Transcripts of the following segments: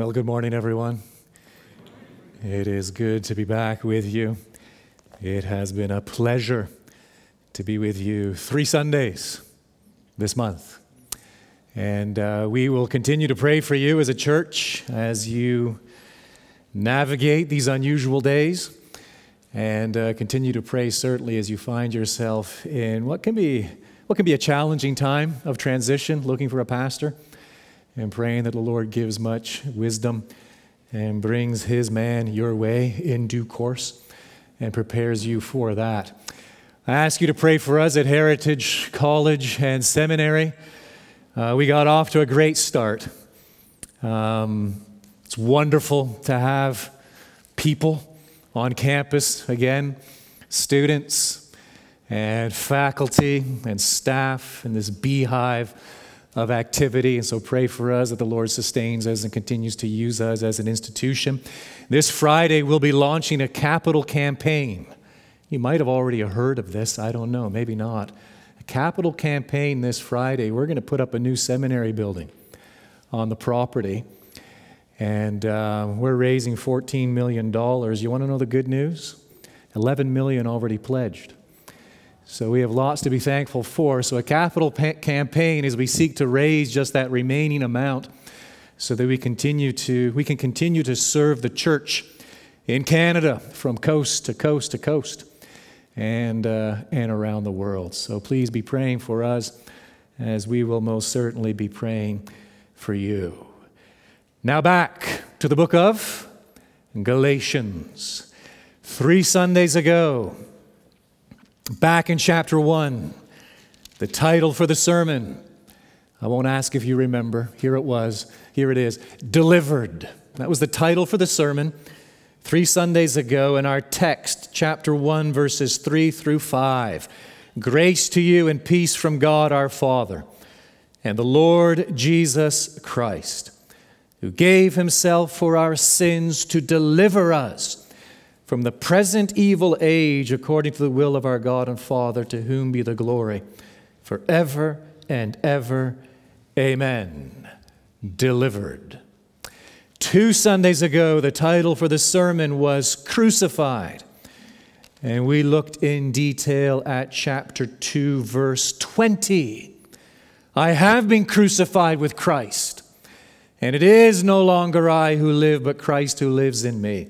Well, good morning, everyone. It is good to be back with you. It has been a pleasure to be with you three Sundays this month. And uh, we will continue to pray for you as a church as you navigate these unusual days and uh, continue to pray certainly as you find yourself in what can be what can be a challenging time of transition looking for a pastor and praying that the Lord gives much wisdom and brings his man your way in due course and prepares you for that. I ask you to pray for us at Heritage College and Seminary. Uh, we got off to a great start. Um, it's wonderful to have people on campus again, students and faculty and staff, in this beehive of activity. And so pray for us that the Lord sustains us and continues to use us as an institution. This Friday, we'll be launching a capital campaign. You might have already heard of this, I don't know, maybe not. A capital campaign this Friday. We're going to put up a new seminary building on the property. And uh, we're raising $14 million. You want to know the good news? 11 million already pledged. So we have lots to be thankful for. So a capital pa- campaign as we seek to raise just that remaining amount so that we continue to we can continue to serve the church in Canada from coast to coast to coast and uh, and around the world. So please be praying for us as we will most certainly be praying for you. Now back to the book of Galatians. 3 Sundays ago, Back in chapter 1, the title for the sermon, I won't ask if you remember. Here it was. Here it is Delivered. That was the title for the sermon three Sundays ago in our text, chapter 1, verses 3 through 5. Grace to you and peace from God our Father and the Lord Jesus Christ, who gave himself for our sins to deliver us from the present evil age according to the will of our God and Father, to whom be the glory forever and ever. Amen. Delivered. Two Sundays ago, the title for the sermon was Crucified. And we looked in detail at chapter 2, verse 20. I have been crucified with Christ, and it is no longer I who live, but Christ who lives in me.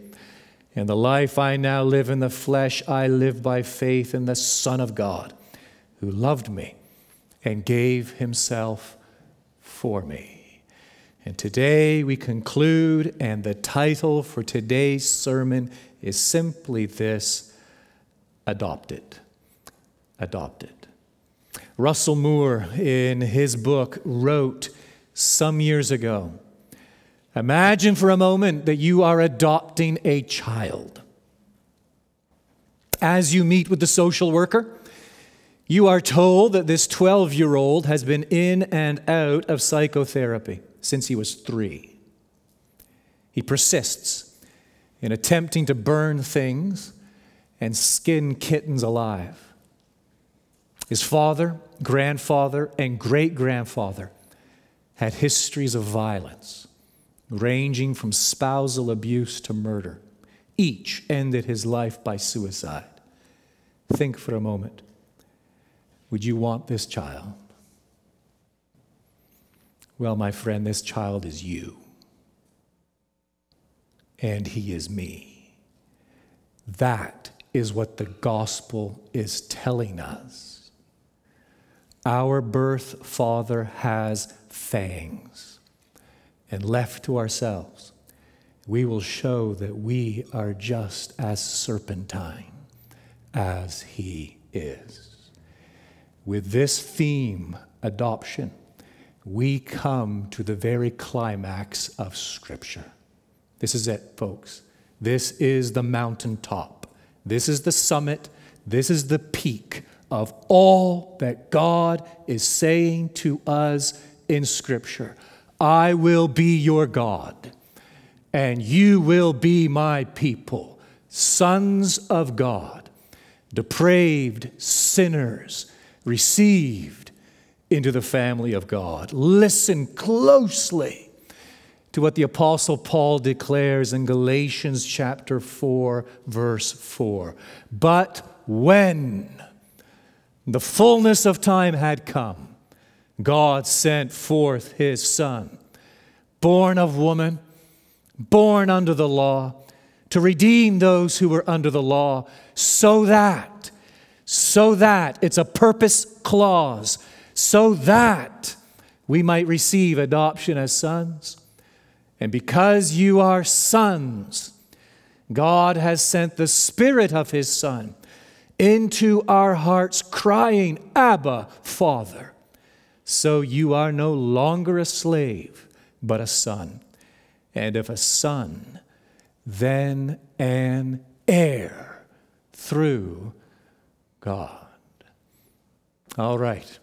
And the life I now live in the flesh, I live by faith in the Son of God, who loved me and gave himself for me. And today we conclude, and the title for today's sermon is simply this Adopted. Adopted. Russell Moore, in his book, wrote some years ago Imagine for a moment that you are adopting a child. As you meet with the social worker, you are told that this 12 year old has been in and out of psychotherapy since he was three. He persists in attempting to burn things and skin kittens alive. His father, grandfather, and great grandfather had histories of violence ranging from spousal abuse to murder. Each ended his life by suicide. Think for a moment. Would you want this child? Well, my friend, this child is you. And he is me. That is what the gospel is telling us. Our birth father has fangs and left to ourselves, we will show that we are just as serpentine as he is. With this theme, adoption, we come to the very climax of Scripture. This is it, folks. This is the mountaintop. This is the summit. This is the peak of all that God is saying to us in Scripture. I will be your God, and you will be my people, sons of God, depraved sinners, received into the family of God. Listen closely to what the Apostle Paul declares in Galatians chapter 4, verse 4. But when the fullness of time had come, God sent forth his Son, born of woman, born under the law, to redeem those who were under the law, so that, so that, it's a purpose clause, so that we might receive adoption as sons. And because you are sons, God has sent the Spirit of His Son into our hearts, crying, Abba, Father. So you are no longer a slave, but a son. And if a son, then an heir through God. All right,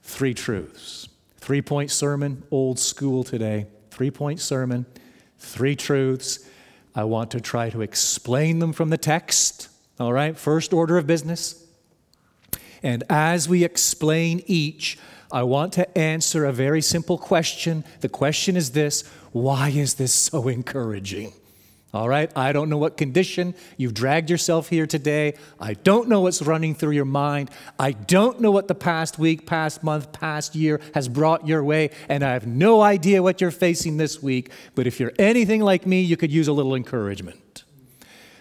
three truths. Three point sermon, old school today three point sermon, three truths. I want to try to explain them from the text. All right, first order of business. And as we explain each, I want to answer a very simple question. The question is this why is this so encouraging? All right, I don't know what condition you've dragged yourself here today. I don't know what's running through your mind. I don't know what the past week, past month, past year has brought your way, and I have no idea what you're facing this week. But if you're anything like me, you could use a little encouragement.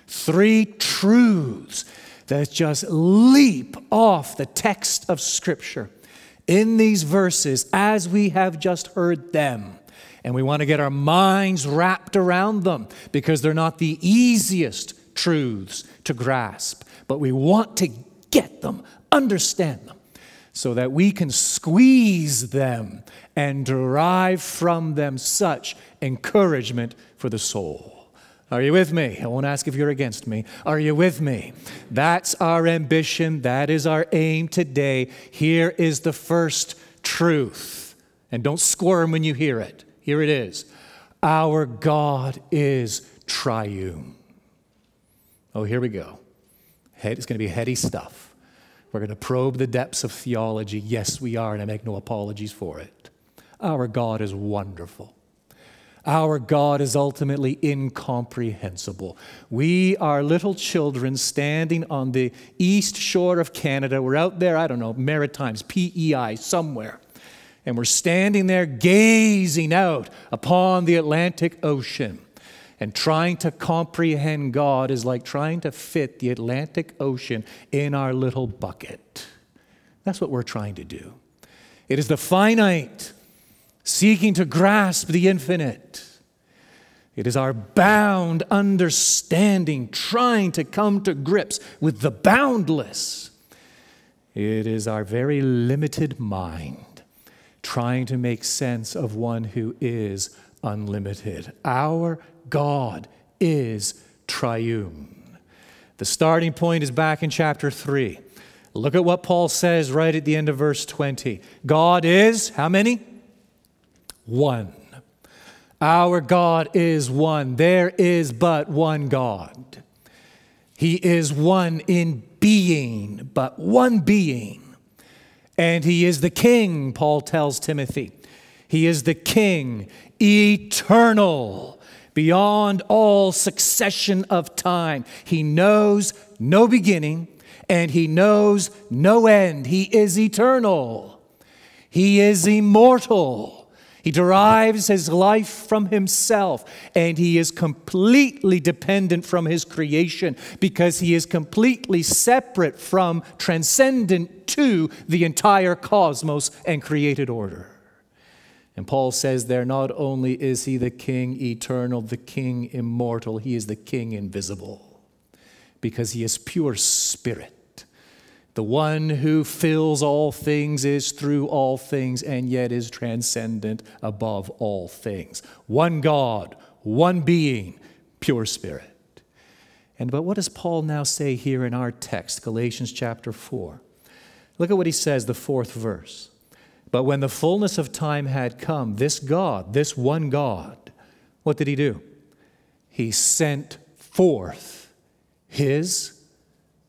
Three truths that just leap off the text of Scripture in these verses as we have just heard them and we want to get our minds wrapped around them because they're not the easiest truths to grasp, but we want to get them, understand them, so that we can squeeze them and derive from them such encouragement for the soul. Are you with me? I won't ask if you're against me. Are you with me? That's our ambition. That is our aim today. Here is the first truth. And don't squirm when you hear it. Here it is Our God is triune. Oh, here we go. It's going to be heady stuff. We're going to probe the depths of theology. Yes, we are, and I make no apologies for it. Our God is wonderful. Our God is ultimately incomprehensible. We are little children standing on the east shore of Canada. We're out there, I don't know, Maritimes, PEI, somewhere and we're standing there gazing out upon the Atlantic Ocean. And trying to comprehend God is like trying to fit the Atlantic Ocean in our little bucket. That's what we're trying to do. It is the finite seeking to grasp the infinite. It is our bound understanding trying to come to grips with the boundless. It is our very limited mind trying to make sense of one who is unlimited. Our God is triune. The starting point is back in chapter 3. Look at what Paul says right at the end of verse 20. God is, how many? One. Our God is one. There is but one God. He is one in being, but one being. And he is the king, Paul tells Timothy. He is the king, eternal, beyond all succession of time. He knows no beginning and he knows no end. He is eternal. He is immortal. He derives his life from himself, and he is completely dependent from his creation because he is completely separate from, transcendent to the entire cosmos and created order. And Paul says there, not only is he the king eternal, the king immortal, he is the king invisible because he is pure spirit. The one who fills all things is through all things and yet is transcendent above all things. One God, one being, pure spirit. And but what does Paul now say here in our text, Galatians chapter 4? Look at what he says, the fourth verse. But when the fullness of time had come, this God, this one God, what did he do? He sent forth his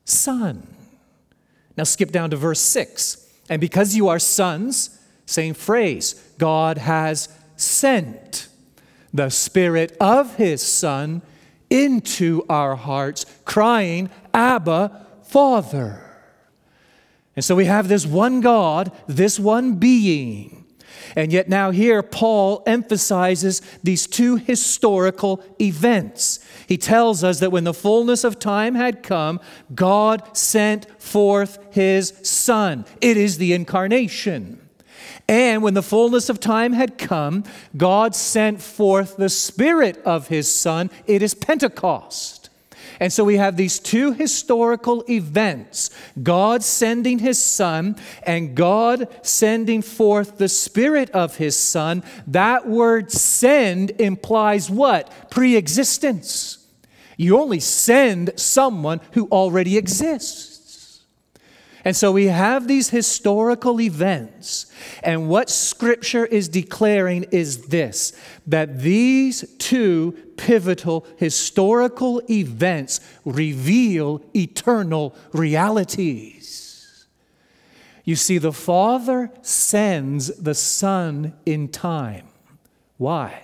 Son now skip down to verse 6. And because you are sons, same phrase, God has sent. the Spirit of His Son into our hearts, crying, Abba, Father. And so we have this one God, this one being. And yet, now here, Paul emphasizes these two historical events. He tells us that when the fullness of time had come, God sent forth his Son. It is the incarnation. And when the fullness of time had come, God sent forth the Spirit of His Son. It is Pentecost. And so we have these two historical events God sending His Son and God sending forth the Spirit of His Son. That word send implies what? Pre existence. You only send someone who already exists. And so we have these historical events. And what Scripture is declaring is this that these two pivotal historical events reveal eternal realities. You see, the Father sends the Son in time. Why?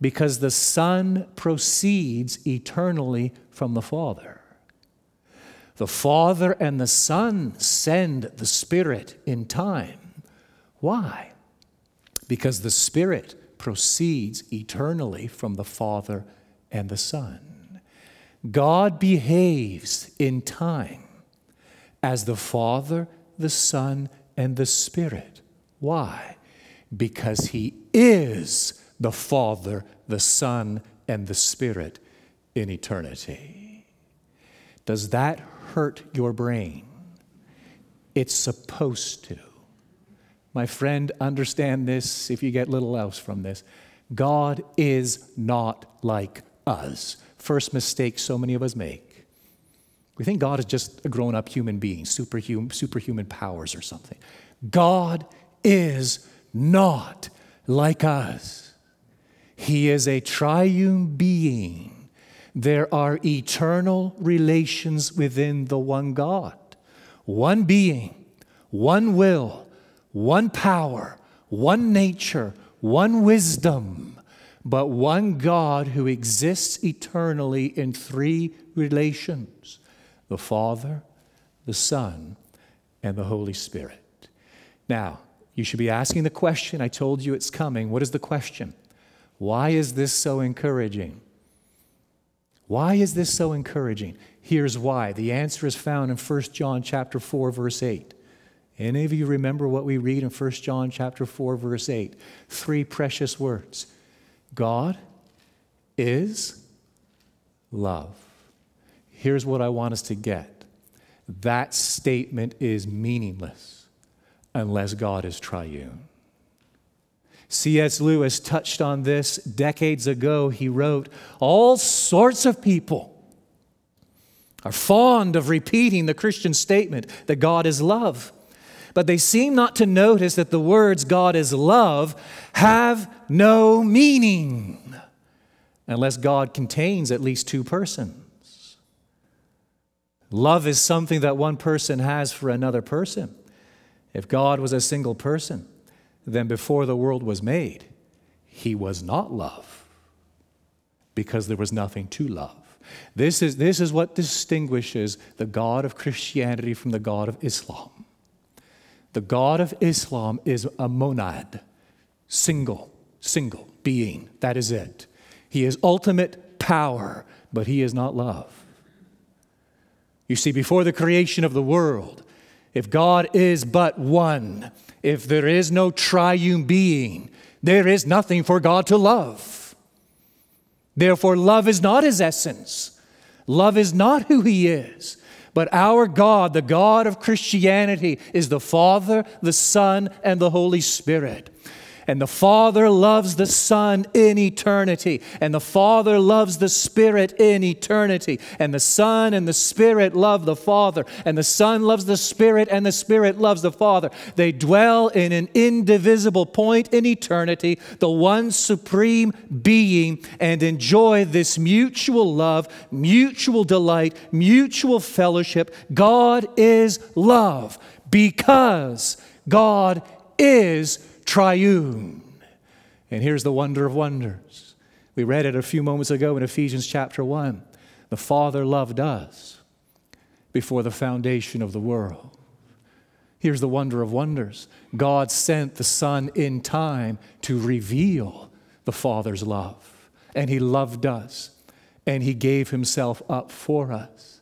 Because the Son proceeds eternally from the Father. The Father and the Son send the Spirit in time. Why? Because the Spirit proceeds eternally from the Father and the Son. God behaves in time as the Father, the Son, and the Spirit. Why? Because He is the Father, the Son, and the Spirit in eternity. Does that hurt your brain. It's supposed to. My friend, understand this if you get little else from this. God is not like us. First mistake so many of us make. We think God is just a grown up human being, superhuman, superhuman powers or something. God is not like us. He is a triune being there are eternal relations within the one God, one being, one will, one power, one nature, one wisdom, but one God who exists eternally in three relations the Father, the Son, and the Holy Spirit. Now, you should be asking the question. I told you it's coming. What is the question? Why is this so encouraging? Why is this so encouraging? Here's why. The answer is found in 1 John chapter 4 verse 8. Any of you remember what we read in 1 John chapter 4 verse 8? Three precious words. God is love. Here's what I want us to get. That statement is meaningless unless God is triune. C.S. Lewis touched on this decades ago. He wrote, All sorts of people are fond of repeating the Christian statement that God is love. But they seem not to notice that the words God is love have no meaning unless God contains at least two persons. Love is something that one person has for another person. If God was a single person, then before the world was made, he was not love because there was nothing to love. This is, this is what distinguishes the God of Christianity from the God of Islam. The God of Islam is a monad, single, single being. That is it. He is ultimate power, but he is not love. You see, before the creation of the world, if God is but one, if there is no triune being, there is nothing for God to love. Therefore, love is not his essence. Love is not who he is. But our God, the God of Christianity, is the Father, the Son, and the Holy Spirit. And the Father loves the Son in eternity. And the Father loves the Spirit in eternity. And the Son and the Spirit love the Father. And the Son loves the Spirit, and the Spirit loves the Father. They dwell in an indivisible point in eternity, the one supreme being, and enjoy this mutual love, mutual delight, mutual fellowship. God is love because God is triune. And here's the wonder of wonders We read it a few moments ago in Ephesians chapter 1. The Father loved us before the foundation of the world. Here's the wonder of wonders God sent the Son in time to reveal the Father's love. And He loved us, and He gave Himself up for us.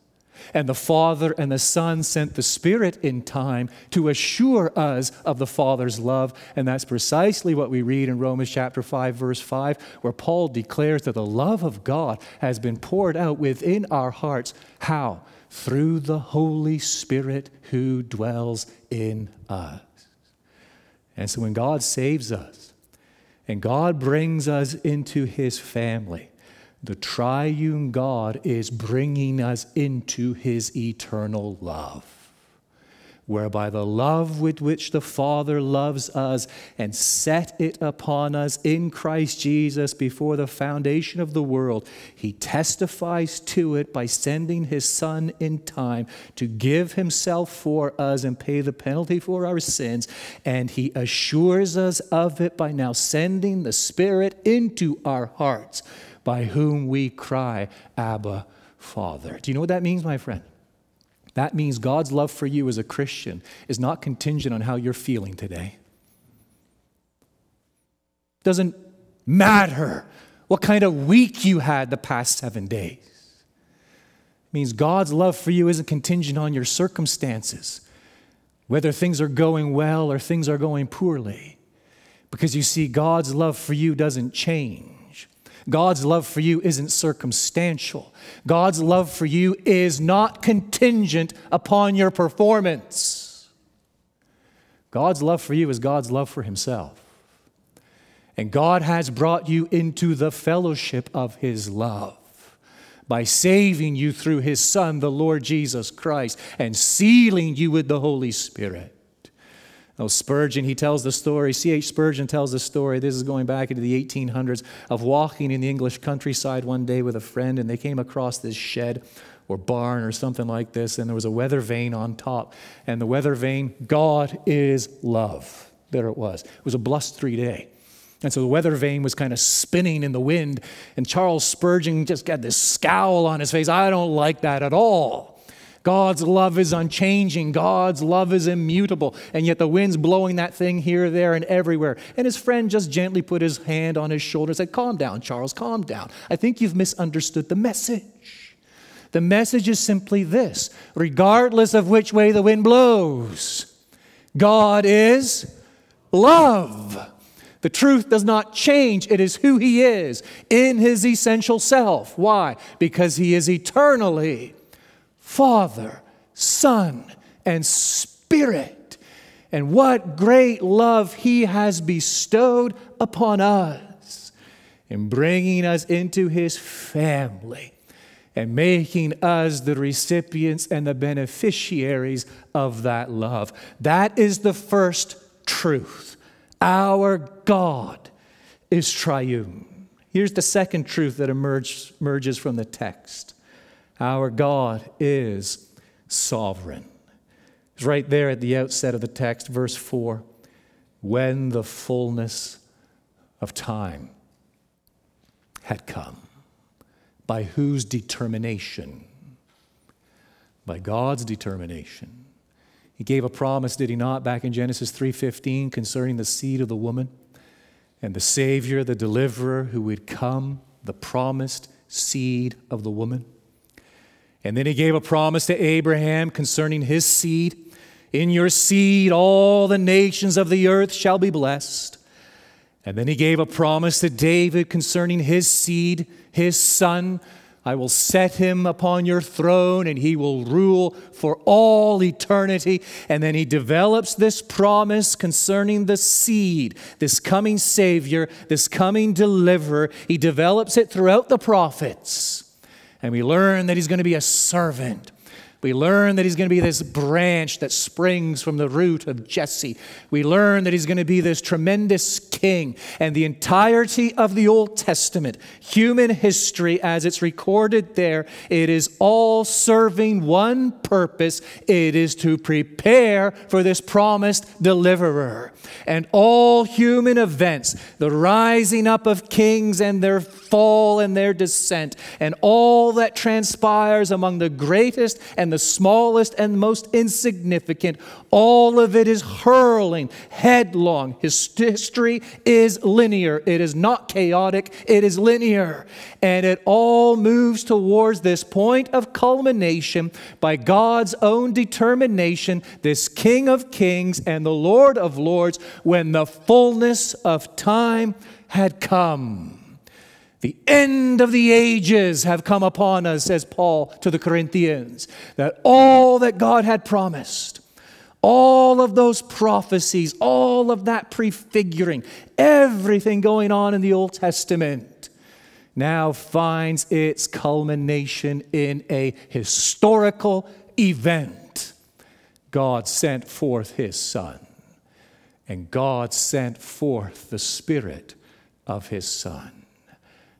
And the Father and the Son sent the Spirit in time to assure us of the Father's love. And that's precisely what we read in Romans chapter 5, verse 5, where Paul declares that the love of God has been poured out within our hearts. How? Through the Holy Spirit who dwells in us. And so when God saves us and God brings us into his family, the triune God is bringing us into his eternal love, whereby the love with which the Father loves us and set it upon us in Christ Jesus before the foundation of the world, he testifies to it by sending his Son in time to give himself for us and pay the penalty for our sins. And he assures us of it by now sending the Spirit into our hearts by whom we cry, Abba, Father. Do you know what that means, my friend? That means God's love for you as a Christian is not contingent on how you're feeling today. Doesn't matter what kind of week you had the past seven days. It means God's love for you isn't contingent on your circumstances, whether things are going well or things are going poorly. Because you see, God's love for you doesn't change. God's love for you isn't circumstantial. God's love for you is not contingent upon your performance. God's love for you is God's love for Himself. And God has brought you into the fellowship of His love by saving you through His Son, the Lord Jesus Christ, and sealing you with the Holy Spirit. Oh, Spurgeon, he tells the story, C.H. Spurgeon tells the story, this is going back into the 1800s, of walking in the English countryside one day with a friend, and they came across this shed or barn or something like this, and there was a weather vane on top. And the weather vane, God is love. There it was. It was a blustery day. And so the weather vane was kind of spinning in the wind, and Charles Spurgeon just got this scowl on his face. I don't like that at all. God's love is unchanging. God's love is immutable. And yet the wind's blowing that thing here, there, and everywhere. And his friend just gently put his hand on his shoulder and said, Calm down, Charles, calm down. I think you've misunderstood the message. The message is simply this regardless of which way the wind blows, God is love. The truth does not change. It is who He is in His essential self. Why? Because He is eternally Father, Son, and Spirit. And what great love He has bestowed upon us in bringing us into His family and making us the recipients and the beneficiaries of that love. That is the first truth. Our God is triune. Here's the second truth that emerge, emerges from the text our God is sovereign. It's right there at the outset of the text, verse 4. When the fullness of time had come, by whose determination? By God's determination. He gave a promise, did he not, back in Genesis 3:15 concerning the seed of the woman and the savior, the deliverer who would come, the promised seed of the woman. And then he gave a promise to Abraham concerning his seed. In your seed, all the nations of the earth shall be blessed. And then he gave a promise to David concerning his seed, his son. I will set him upon your throne and he will rule for all eternity. And then he develops this promise concerning the seed, this coming Savior, this coming deliverer. He develops it throughout the prophets. And we learn that he's going to be a servant, We learn that he's going to be this branch that springs from the root of Jesse. We learn that he's going to be this tremendous king. And the entirety of the Old Testament, human history as it's recorded there, it is all serving one purpose it is to prepare for this promised deliverer. And all human events, the rising up of kings and their fall and their descent, and all that transpires among the greatest and the smallest and most insignificant, all of it is hurling headlong. His history is linear, it is not chaotic, it is linear. And it all moves towards this point of culmination by God's own determination, this King of Kings and the Lord of Lords, when the fullness of time had come. The end of the ages have come upon us, says Paul to the Corinthians, that all that God had promised, all of those prophecies, all of that prefiguring, everything going on in the Old Testament now finds its culmination in a historical event. God sent forth his Son, and God sent forth the Spirit of his Son.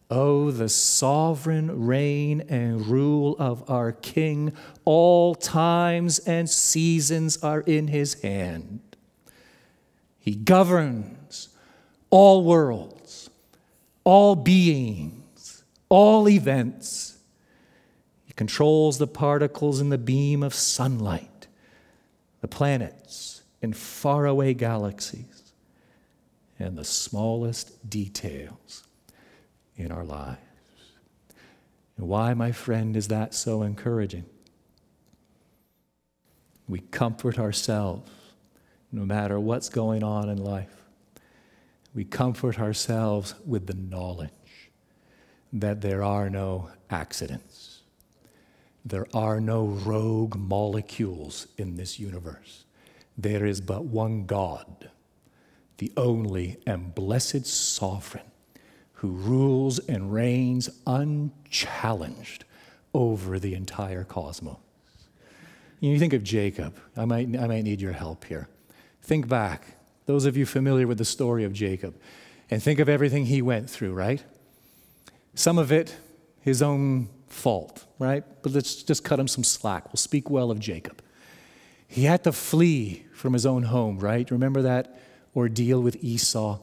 Oh, the sovereign reign and rule of our King. All times and seasons are in his hand. He governs all worlds, all beings, all events. He controls the particles in the beam of sunlight, the planets in faraway galaxies, and the smallest details in our lives. And why, my friend, is that so encouraging? We comfort ourselves no matter what's going on in life. We comfort ourselves with the knowledge that there are no accidents. There are no rogue molecules in this universe. There is but one God, the only and blessed sovereign who rules and reigns unchallenged over the entire cosmos. You think of Jacob. I might, I might need your help here. Think back, those of you familiar with the story of Jacob, and think of everything he went through, right? Some of it, his own fault, right? But let's just cut him some slack. We'll speak well of Jacob. He had to flee from his own home, right? Remember that ordeal with Esau?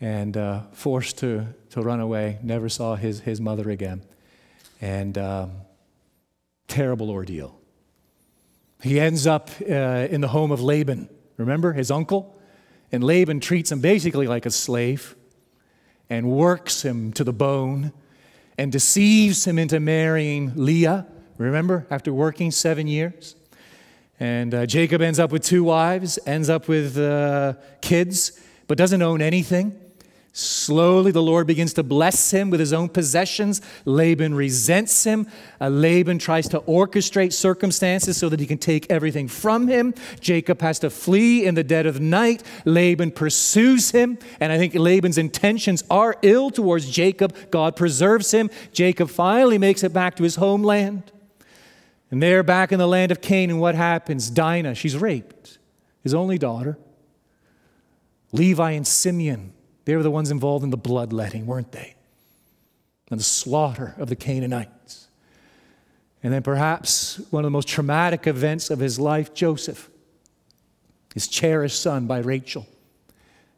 And uh, forced to, to run away, never saw his, his mother again. And um, terrible ordeal. He ends up uh, in the home of Laban, remember, his uncle? And Laban treats him basically like a slave and works him to the bone and deceives him into marrying Leah, remember, after working seven years. And uh, Jacob ends up with two wives, ends up with uh, kids, but doesn't own anything. Slowly, the Lord begins to bless him with his own possessions. Laban resents him. Uh, Laban tries to orchestrate circumstances so that he can take everything from him. Jacob has to flee in the dead of night. Laban pursues him. And I think Laban's intentions are ill towards Jacob. God preserves him. Jacob finally makes it back to his homeland. And there, back in the land of Canaan, what happens? Dinah, she's raped, his only daughter. Levi and Simeon they were the ones involved in the bloodletting, weren't they? And the slaughter of the Canaanites. And then perhaps one of the most traumatic events of his life, Joseph, his cherished son by Rachel.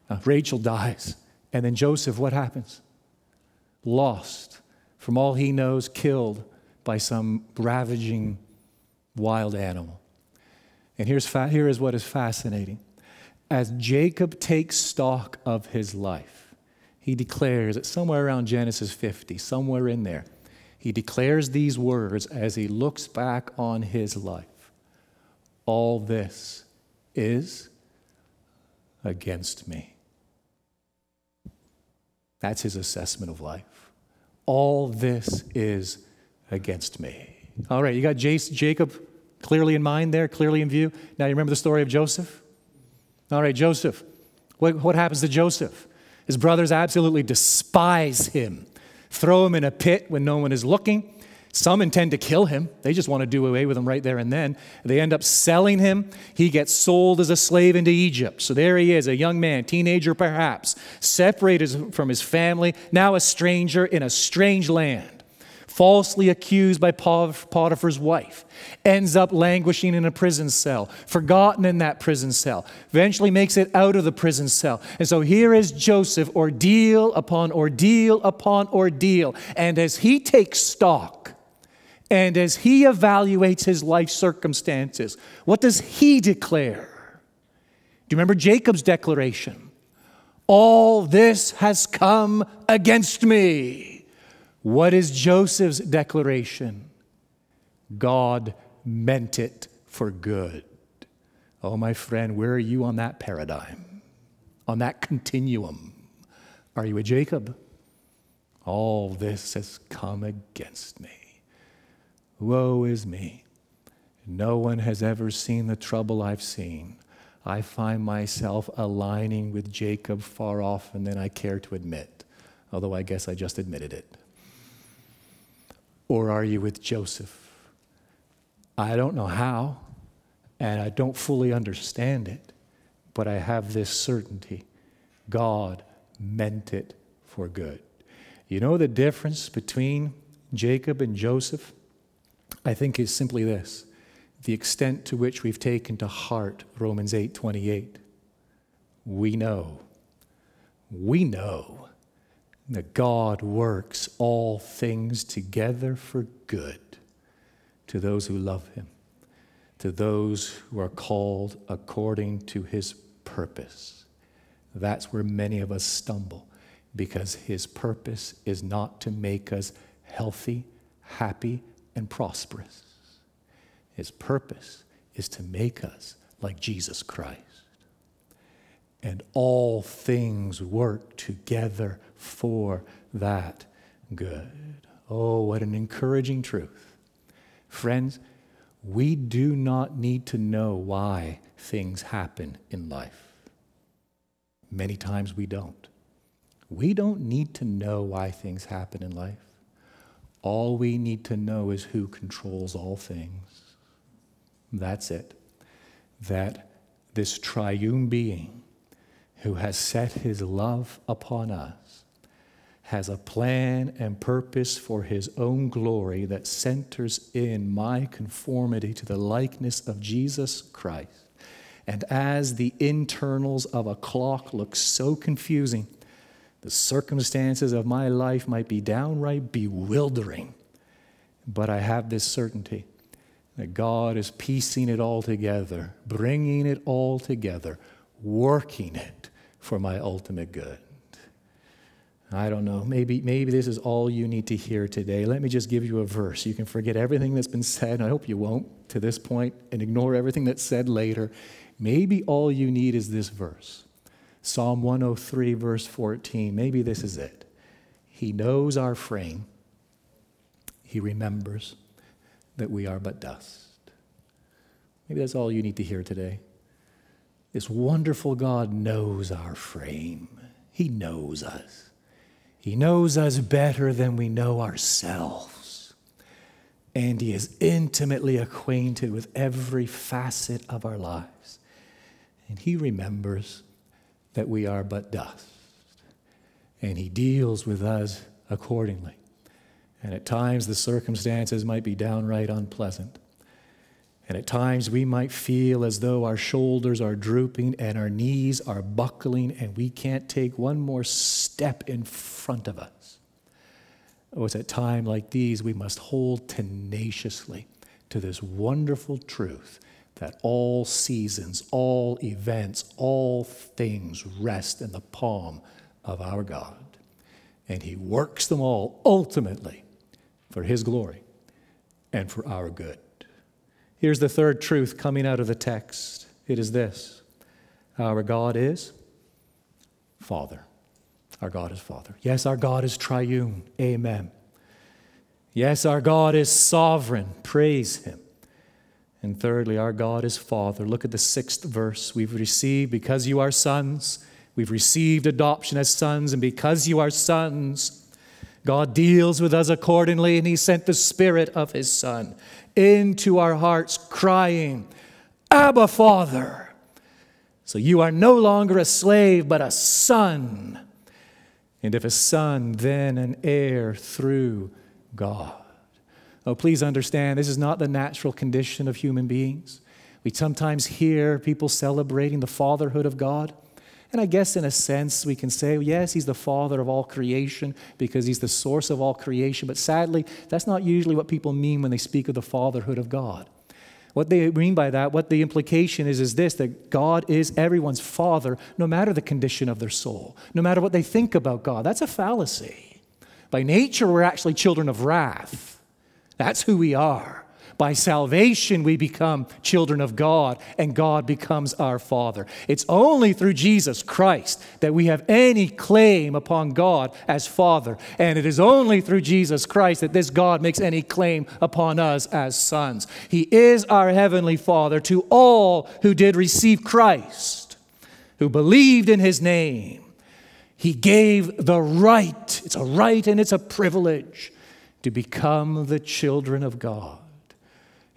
Uh, Rachel dies. And then Joseph, what happens? Lost. From all he knows, killed by some ravaging wild animal. And here's fa- here is what is fascinating as Jacob takes stock of his life, he declares that somewhere around Genesis 50, somewhere in there, he declares these words as he looks back on his life All this is against me. That's his assessment of life. All this is against me. All right, you got Jacob clearly in mind there, clearly in view. Now you remember the story of Joseph? All right, Joseph. What, what happens to Joseph? His brothers absolutely despise him, throw him in a pit when no one is looking. Some intend to kill him. They just want to do away with him right there and then. They end up selling him. He gets sold as a slave into Egypt. So there he is, a young man, teenager perhaps, separated from his family, now a stranger in a strange land falsely accused by Potiphar's wife, ends up languishing in a prison cell, forgotten in that prison cell, eventually makes it out of the prison cell. And so here is Joseph, ordeal upon ordeal upon ordeal. And as he takes stock, and as he evaluates his life circumstances, what does he declare? Do you remember Jacob's declaration? All this has come against me. What is Joseph's declaration? God meant it for good. Oh, my friend, where are you on that paradigm? On that continuum? Are you a Jacob? All this has come against me. Woe is me. No one has ever seen the trouble I've seen. I find myself aligning with Jacob far often than I care to admit, although I guess I just admitted it. Or are you with Joseph? I don't know how, and I don't fully understand it, but I have this certainty God meant it for good. You know the difference between Jacob and Joseph? I think is simply this the extent to which we've taken to heart Romans 8 28. We know, we know that God works all things together for good to those who love him, to those who are called according to his purpose. That's where many of us stumble because his purpose is not to make us healthy, happy, and prosperous. His purpose is to make us like Jesus Christ and all things work together for that good. Oh, what an encouraging truth. Friends, we do not need to know why things happen in life. Many times we don't. We don't need to know why things happen in life. All we need to know is who controls all things. That's it. That this triune being who has set his love upon us, has a plan and purpose for his own glory that centers in my conformity to the likeness of Jesus Christ. And as the internals of a clock look so confusing, the circumstances of my life might be downright bewildering. But I have this certainty that God is piecing it all together, bringing it all together, working it for my ultimate good. I don't know. Maybe, maybe this is all you need to hear today. Let me just give you a verse. You can forget everything that's been said. I hope you won't to this point and ignore everything that's said later. Maybe all you need is this verse Psalm 103, verse 14. Maybe this is it. He knows our frame, He remembers that we are but dust. Maybe that's all you need to hear today. This wonderful God knows our frame. He knows us. He knows us better than we know ourselves. And He is intimately acquainted with every facet of our lives. And He remembers that we are but dust. And He deals with us accordingly. And at times the circumstances might be downright unpleasant. And at times we might feel as though our shoulders are drooping and our knees are buckling and we can't take one more step in front of us. Oh, it's at times like these we must hold tenaciously to this wonderful truth that all seasons, all events, all things rest in the palm of our God. And He works them all ultimately for His glory and for our good. Here's the third truth coming out of the text it is this Our God is Father. Our God is Father. Yes, our God is triune. Amen. Yes, our God is sovereign. Praise Him. And thirdly, our God is Father. Look at the sixth verse. We've received, because you are sons, we've received adoption as sons, and because you are sons, God deals with us accordingly, and He sent the Spirit of His Son into our hearts, crying, Abba, Father. So you are no longer a slave, but a son. And if a son, then an heir through God. Oh, please understand, this is not the natural condition of human beings. We sometimes hear people celebrating the fatherhood of God. And I guess in a sense we can say, yes, he's the father of all creation because he's the source of all creation. But sadly, that's not usually what people mean when they speak of the fatherhood of God. What they mean by that, what the implication is, is this that God is everyone's father, no matter the condition of their soul, no matter what they think about God. That's a fallacy. By nature, we're actually children of wrath. That's who we are. By salvation, we become children of God, and God becomes our Father. It's only through Jesus Christ that we have any claim upon God as Father. And it is only through Jesus Christ that this God makes any claim upon us as sons. He is our Heavenly Father to all who did receive Christ, who believed in His name. He gave the right, it's a right and it's a privilege, to become the children of God.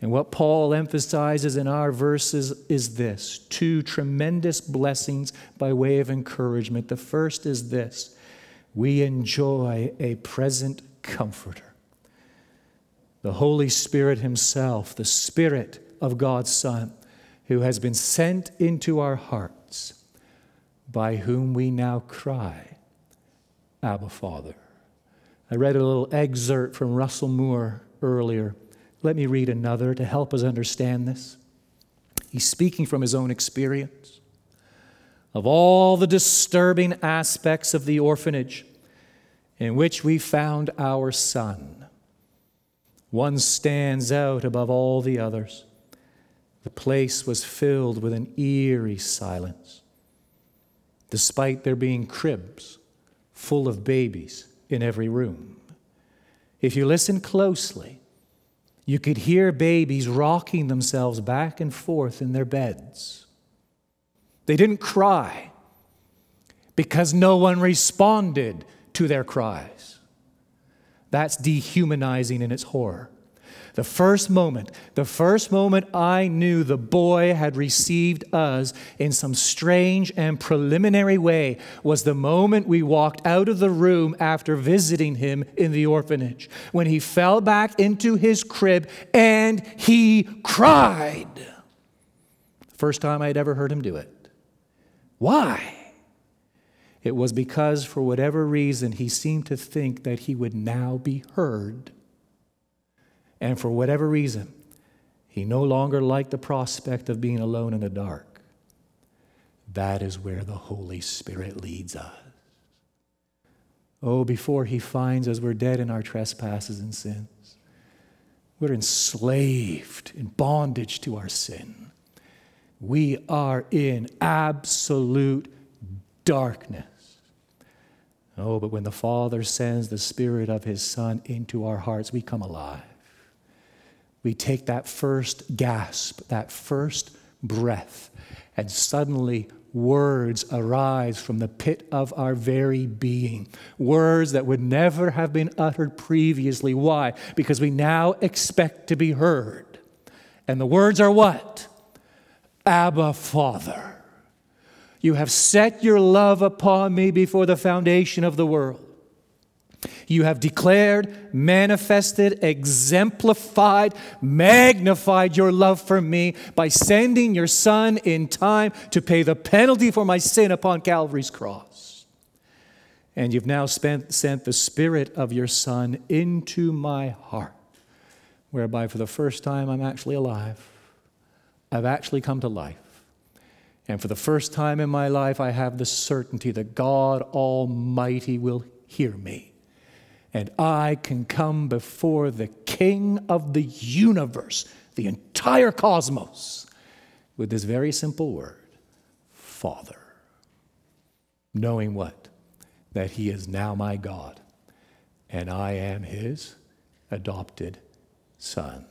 And what Paul emphasizes in our verses is this two tremendous blessings by way of encouragement. The first is this we enjoy a present comforter. The Holy Spirit Himself, the Spirit of God's Son, who has been sent into our hearts, by whom we now cry, Abba, Father. I read a little excerpt from Russell Moore earlier let me read another to help us understand this. He's speaking from his own experience of all the disturbing aspects of the orphanage in which we found our son. One stands out above all the others. The place was filled with an eerie silence, despite there being cribs full of babies in every room. If you listen closely, you could hear babies rocking themselves back and forth in their beds. They didn't cry because no one responded to their cries. That's dehumanizing in its horror. The first moment, the first moment I knew the boy had received us in some strange and preliminary way was the moment we walked out of the room after visiting him in the orphanage, when he fell back into his crib and he cried. First time I'd ever heard him do it. Why? It was because, for whatever reason, he seemed to think that he would now be heard and for whatever reason, he no longer liked the prospect of being alone in the dark. That is where the Holy Spirit leads us. Oh, before he finds us, we're dead in our trespasses and sins. We're enslaved in bondage to our sin. We are in absolute darkness. Oh, but when the Father sends the Spirit of His Son into our hearts, we come alive we take that first gasp, that first breath, and suddenly words arise from the pit of our very being. Words that would never have been uttered previously. Why? Because we now expect to be heard. And the words are what? Abba, Father. You have set your love upon me before the foundation of the world. You have declared, manifested, exemplified, magnified your love for me by sending your Son in time to pay the penalty for my sin upon Calvary's cross. And you've now spent, sent the Spirit of your Son into my heart, whereby for the first time I'm actually alive. I've actually come to life. And for the first time in my life, I have the certainty that God Almighty will hear me and I can come before the King of the universe, the entire cosmos, with this very simple word Father. Knowing what? That He is now my God, and I am His adopted Son.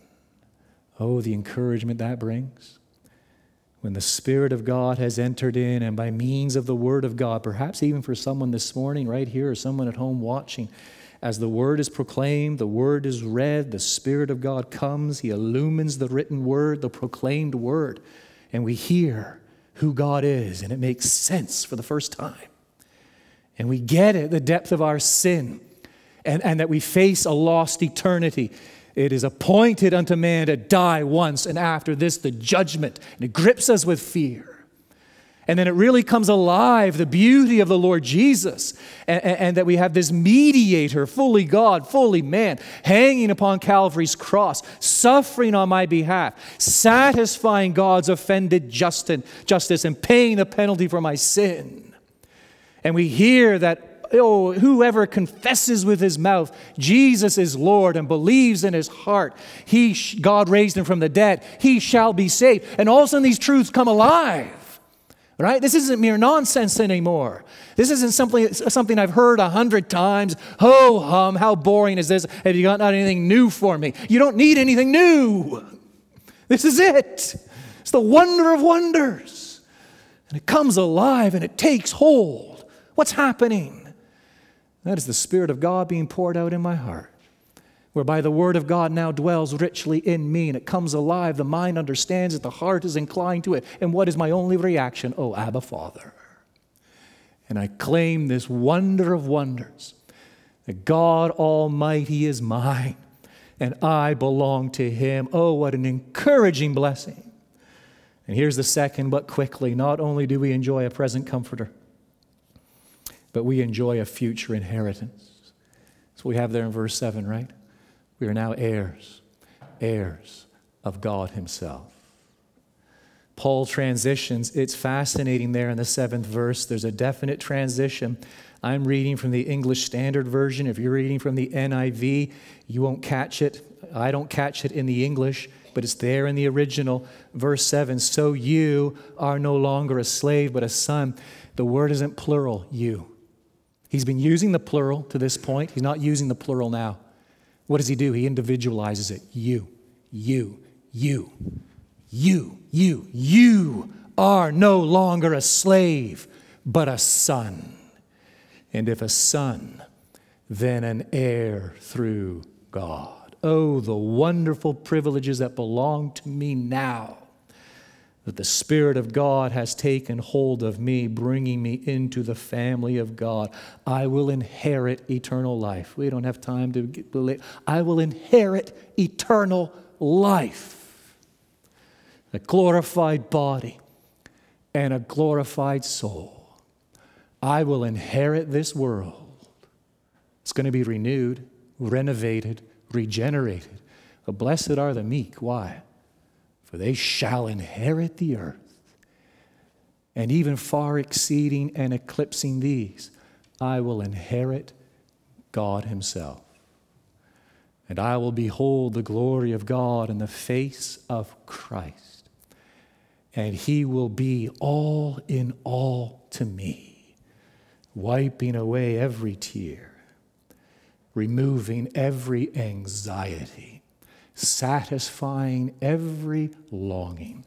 Oh, the encouragement that brings. When the Spirit of God has entered in, and by means of the Word of God, perhaps even for someone this morning right here or someone at home watching, As the word is proclaimed, the word is read, the Spirit of God comes, He illumines the written word, the proclaimed word, and we hear who God is, and it makes sense for the first time. And we get it, the depth of our sin, and, and that we face a lost eternity. It is appointed unto man to die once, and after this, the judgment. And it grips us with fear. And then it really comes alive the beauty of the Lord Jesus, and, and, that we have this mediator, fully God, fully man, hanging upon Calvary's cross, suffering on my behalf, satisfying God's offended justice, and paying the penalty for my sin. And we hear that oh, whoever confesses with his mouth Jesus is Lord and believes in his heart, he, God raised him from the dead, he shall be saved. And all of a sudden, these truths come alive. Right? This isn't mere nonsense anymore. This isn't something, something I've heard a hundred times. Ho hum, how boring is this? Have you got not anything new for me? You don't need anything new. This is it. It's the wonder of wonders. And it comes alive and it takes hold. What's happening? That is the Spirit of God being poured out in my heart whereby the Word of God now dwells richly in me and it comes alive. The mind understands it, the heart is inclined to it. And what is my only reaction? Oh, Abba, Father. And I claim this wonder of wonders that God Almighty is mine and I belong to Him. Oh, what an encouraging blessing. And here's the second, but quickly not only do we enjoy a present comforter, but we enjoy a future inheritance. So we have there in verse 7, right? We are now heirs, heirs of God Himself. Paul transitions. It's fascinating there in the seventh verse. There's a definite transition. I'm reading from the English Standard Version. If you're reading from the NIV, you won't catch it. I don't catch it in the English, but it's there in the original. Verse 7 So you are no longer a slave, but a son. The word isn't plural, you. He's been using the plural to this point. He's not using the plural now. What does he do? He individualizes it. You, you, you, you, you, you are no longer a slave, but a son. And if a son, then an heir through God. Oh, the wonderful privileges that belong to me now that the Spirit of God has taken hold of me, bringing me into the family of God. I will inherit eternal life. We don't have time to get, I will inherit eternal life. A glorified body and a glorified soul. I will inherit this world. It's going to be renewed, renovated, regenerated. But blessed are the meek. Why? For they shall inherit the earth. And even far exceeding and eclipsing these, I will inherit God Himself. And I will behold the glory of God in the face of Christ. And He will be all in all to me, wiping away every tear, removing every anxiety satisfying every longing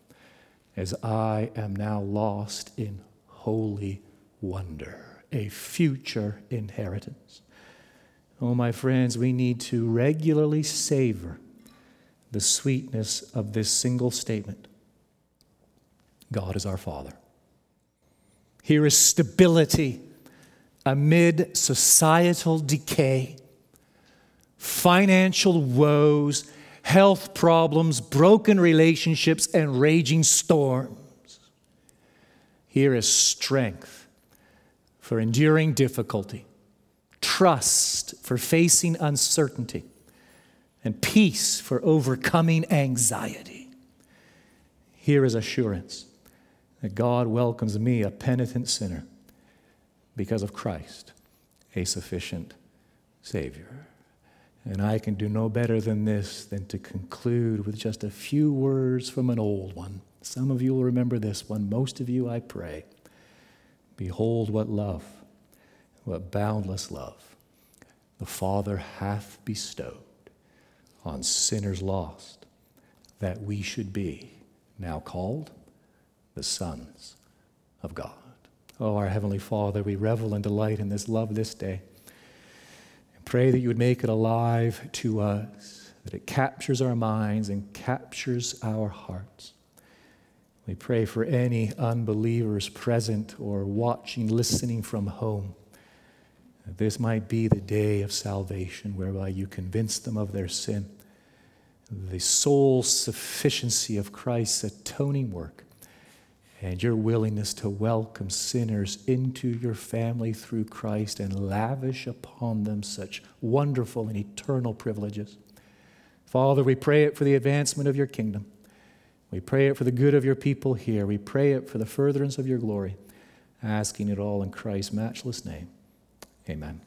as I am now lost in holy wonder, a future inheritance. Oh, my friends, we need to regularly savor the sweetness of this single statement God is our Father. Here is stability amid societal decay, financial woes, health problems, broken relationships, and raging storms. Here is strength for enduring difficulty, trust for facing uncertainty, and peace for overcoming anxiety. Here is assurance that God welcomes me, a penitent sinner, because of Christ, a sufficient Savior. And I can do no better than this than to conclude with just a few words from an old one. Some of you will remember this one. Most of you, I pray. Behold, what love, what boundless love the Father hath bestowed on sinners lost, that we should be now called the sons of God. Oh, our Heavenly Father, we revel and delight in this love this day Pray that you would make it alive to us, that it captures our minds and captures our hearts. We pray for any unbelievers present or watching, listening from home. That this might be the day of salvation whereby you convince them of their sin, the sole sufficiency of Christ's atoning work, and your willingness to welcome sinners into your family through Christ and lavish upon them such wonderful and eternal privileges. Father, we pray it for the advancement of your kingdom. We pray it for the good of your people here. We pray it for the furtherance of your glory, asking it all in Christ's matchless name. Amen.